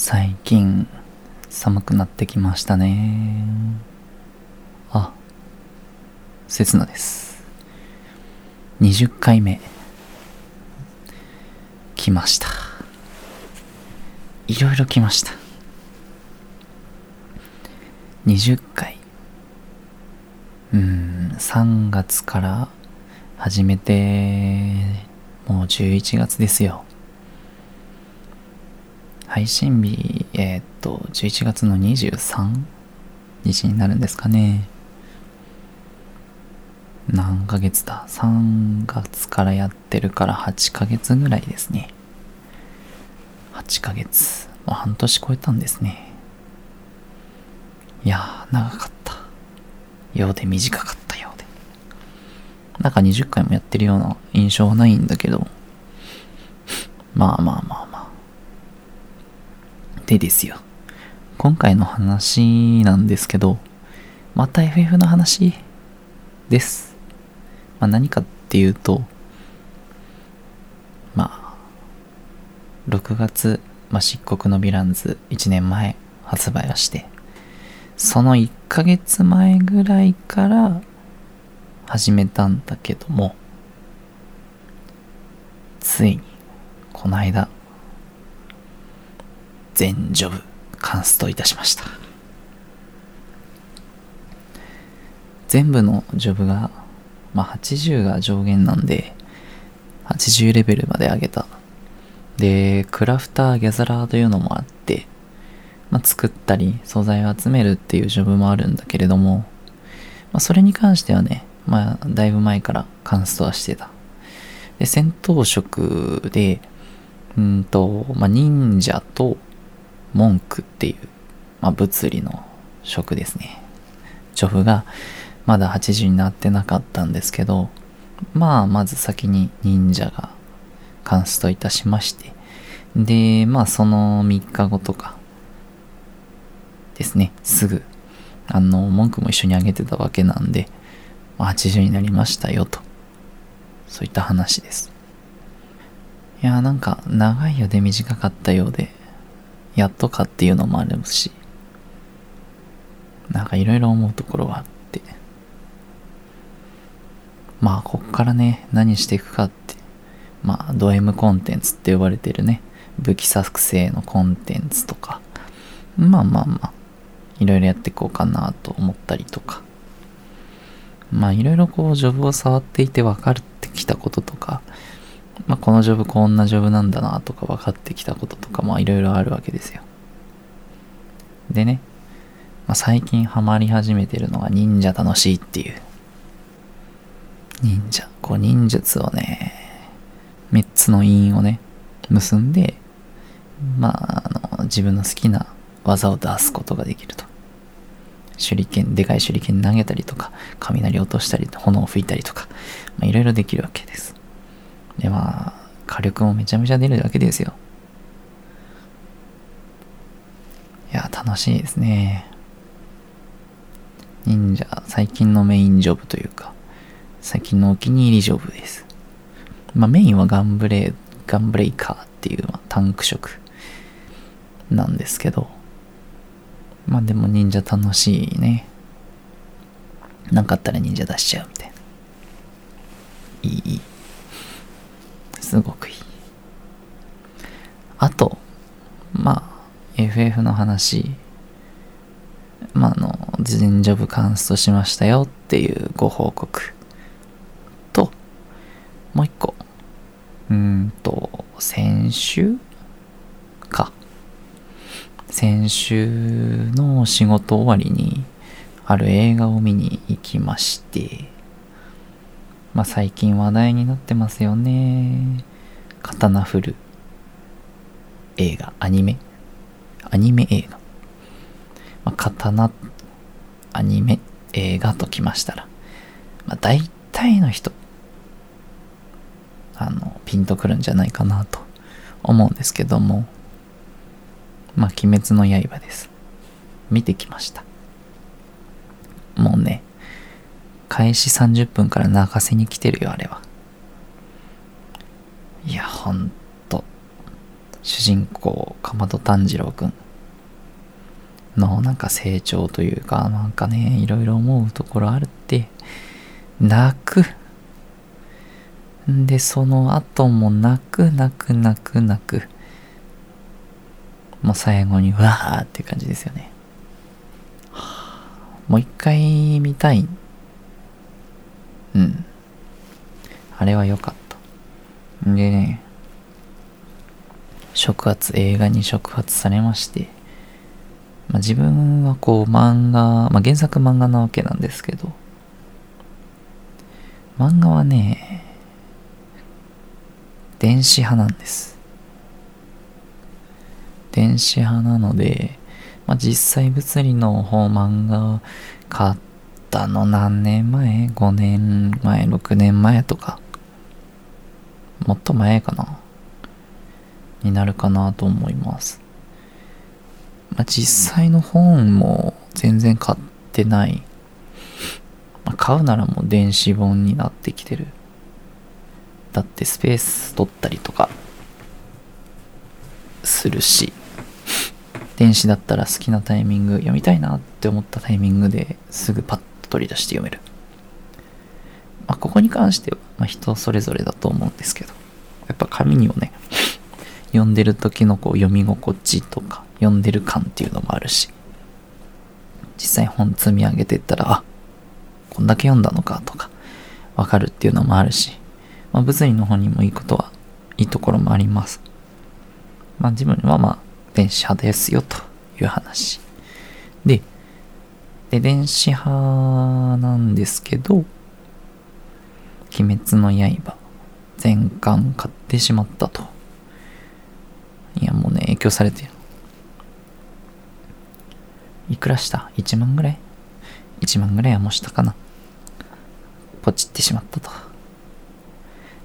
最近寒くなってきましたね。あせつなです。20回目。来ました。いろいろ来ました。20回。うん3月から始めてもう11月ですよ。配信日、えー、っと、11月の23日になるんですかね。何ヶ月だ ?3 月からやってるから8ヶ月ぐらいですね。8ヶ月。もう半年超えたんですね。いやー、長かった。ようで短かったようで。なんか20回もやってるような印象はないんだけど。まあまあまあまあ。でですよ。今回の話なんですけど、また FF の話です。まあ、何かっていうと、まあ、6月、まあ、漆黒のヴィランズ1年前発売をして、その1ヶ月前ぐらいから始めたんだけども、ついに、この間、全ジョブカンストいたしました。全部のジョブが、まあ、80が上限なんで80レベルまで上げた。でクラフターギャザラーというのもあって、まあ、作ったり素材を集めるっていうジョブもあるんだけれども、まあ、それに関してはねまあだいぶ前からカンストはしてた。で戦闘職でうんと、まあ、忍者と文句っていう、まあ、物理の職ですね。ジョブがまだ80になってなかったんですけど、まあ、まず先に忍者がカンストいたしまして、で、まあ、その3日後とかですね、すぐ、あの、文句も一緒にあげてたわけなんでま、80になりましたよと。そういった話です。いやーなんか長いようで短かったようで、やっとかっていうのもあるし、なんかいろいろ思うところはあって、まあ、こっからね、何していくかって、まあ、ド M コンテンツって呼ばれてるね、武器作成のコンテンツとか、まあまあまあ、いろいろやっていこうかなと思ったりとか、まあいろいろこう、ジョブを触っていて分かってきたこととか、まあ、このジョブこんなジョブなんだなとか分かってきたこととかまあいろいろあるわけですよ。でね、まあ、最近ハマり始めてるのが忍者楽しいっていう。忍者。こう忍術をね、3つの因をね、結んで、まあ、あの、自分の好きな技を出すことができると。手裏剣、でかい手裏剣投げたりとか、雷落としたり、炎を吹いたりとか、まあ、いろいろできるわけです。で、まあ、火力もめちゃめちゃ出るわけですよ。いや、楽しいですね。忍者、最近のメインジョブというか、最近のお気に入りジョブです。まあメインはガンブレガンブレイカーっていう、まあ、タンク色なんですけど、まあでも忍者楽しいね。なんかあったら忍者出しちゃうみたいな。いい、いい。すごくいい。あと、まあ、FF の話、まあ、あの、全ジョブカンストしましたよっていうご報告。と、もう一個、うんと、先週？か。先週の仕事終わりに、ある映画を見に行きまして、まあ、最近話題になってますよね。刀振る映画、アニメ？アニメ映画。まあ、刀、アニメ映画ときましたら、まあ、大体の人、あの、ピンとくるんじゃないかなと思うんですけども、まあ、鬼滅の刃です。見てきました。もうね、開始30分から泣かせに来てるよ、あれは。いや、ほんと。主人公、かまど炭治郎くんのなんか成長というか、なんかね、いろいろ思うところあるって、泣く。んで、その後も泣く、泣く、泣く、泣く。もう最後に、わーっていう感じですよね。もう一回見たい。うん。あれは良かった。でね、触発、映画に触発されまして、まあ、自分はこう漫画、まあ、原作漫画なわけなんですけど、漫画はね、電子派なんです。電子派なので、まあ、実際物理の方漫画買ってたの何年前 ?5 年前、6年前とか、もっと前かなになるかなと思います。まあ、実際の本も全然買ってない。まあ、買うならもう電子本になってきてる。だってスペース取ったりとかするし、電子だったら好きなタイミング、読みたいなって思ったタイミングですぐパッ取り出して読める。まあ、ここに関しては、まあ、人それぞれだと思うんですけど、やっぱ紙にもね、読んでる時のこう読み心地とか、読んでる感っていうのもあるし、実際本積み上げてったら、あ、こんだけ読んだのかとか、わかるっていうのもあるし、まあ、物理の方にもいいことは、いいところもあります。まあ自分はまあ、電子派ですよという話。で、で、電子派なんですけど、鬼滅の刃、全巻買ってしまったと。いや、もうね、影響されてる。いくらした ?1 万ぐらい ?1 万ぐらいはもうしたかな。ポチってしまったと。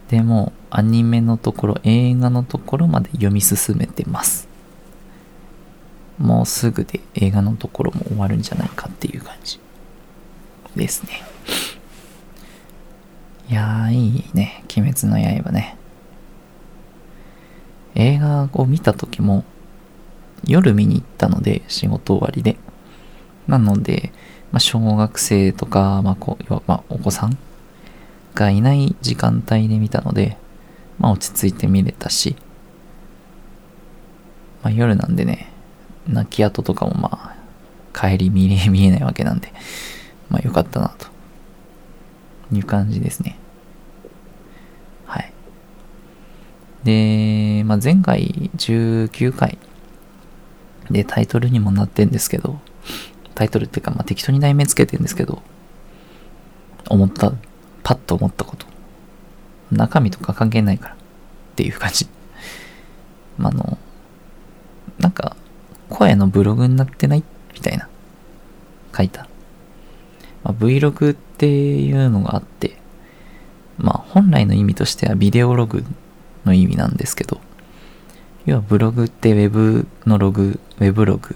でも、アニメのところ、映画のところまで読み進めてます。もうすぐで映画のところも終わるんじゃないかっていう感じですね。いやー、いいね。鬼滅の刃ね。映画を見た時も夜見に行ったので、仕事終わりで。なので、まあ、小学生とか、まあこうまあ、お子さんがいない時間帯で見たので、まあ、落ち着いて見れたし、まあ、夜なんでね、泣き跡とかもまあ、帰り見え見えないわけなんで、まあよかったな、という感じですね。はい。で、まあ前回19回でタイトルにもなってんですけど、タイトルっていうか、まあ、適当に題名つけてんですけど、思った、パッと思ったこと。中身とか関係ないからっていう感じ。ま、あの、なんか、声のブログになってない？みたいな、書いた。まあ、Vlog っていうのがあって、まあ、本来の意味としてはビデオログの意味なんですけど、要はブログって Web のログ、Web ログ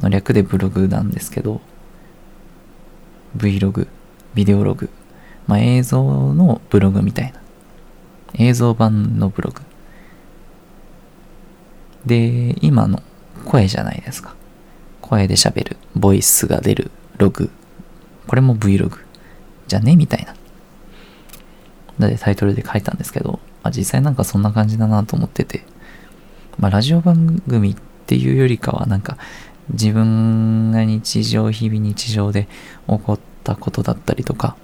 の略でブログなんですけど、Vlog、ビデオログ、まあ、映像のブログみたいな。映像版のブログ。で、今の声じゃないですか。声で喋る、ボイスが出る、ログ。これも Vlog じゃねみたいな。でタイトルで書いたんですけど、まあ、実際なんかそんな感じだなと思ってて、まあ、ラジオ番組っていうよりかはなんか自分が日常、日々日常で起こったことだったりとか、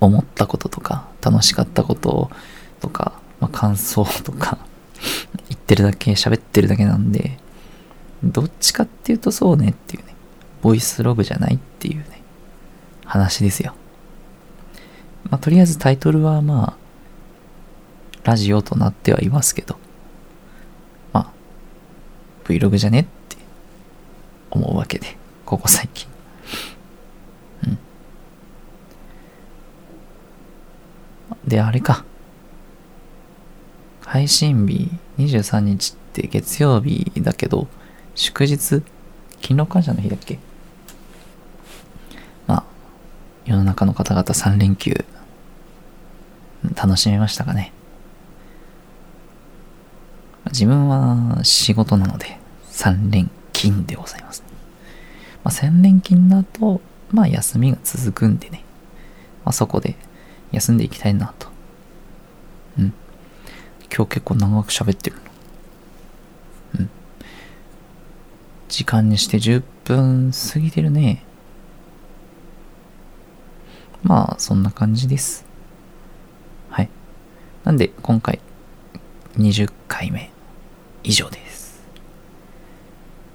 思ったこととか、楽しかったこととか、まあ、感想とか、言ってるだけ、喋ってるだけなんで、どっちかっていうとそうねっていうね、ボイスログじゃないっていうね、話ですよ。まあ、とりあえずタイトルはまあ、ラジオとなってはいますけど、まあ、Vlog じゃねって思うわけで、ここ最近。うん。で、あれか。配信日23日って月曜日だけど、祝日？勤労感謝の日だっけ？まあ、世の中の方々3連休、楽しめましたかね？自分は仕事なので3連勤でございます。まあ、3連勤だと、まあ休みが続くんでね、まあそこで休んでいきたいなと。うん。今日結構長く喋ってるの。うん。時間にして10分過ぎてるね。まあ、そんな感じです。はい。なんで、今回、20回目以上です。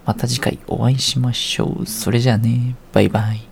また次回お会いしましょう。それじゃあね、バイバイ。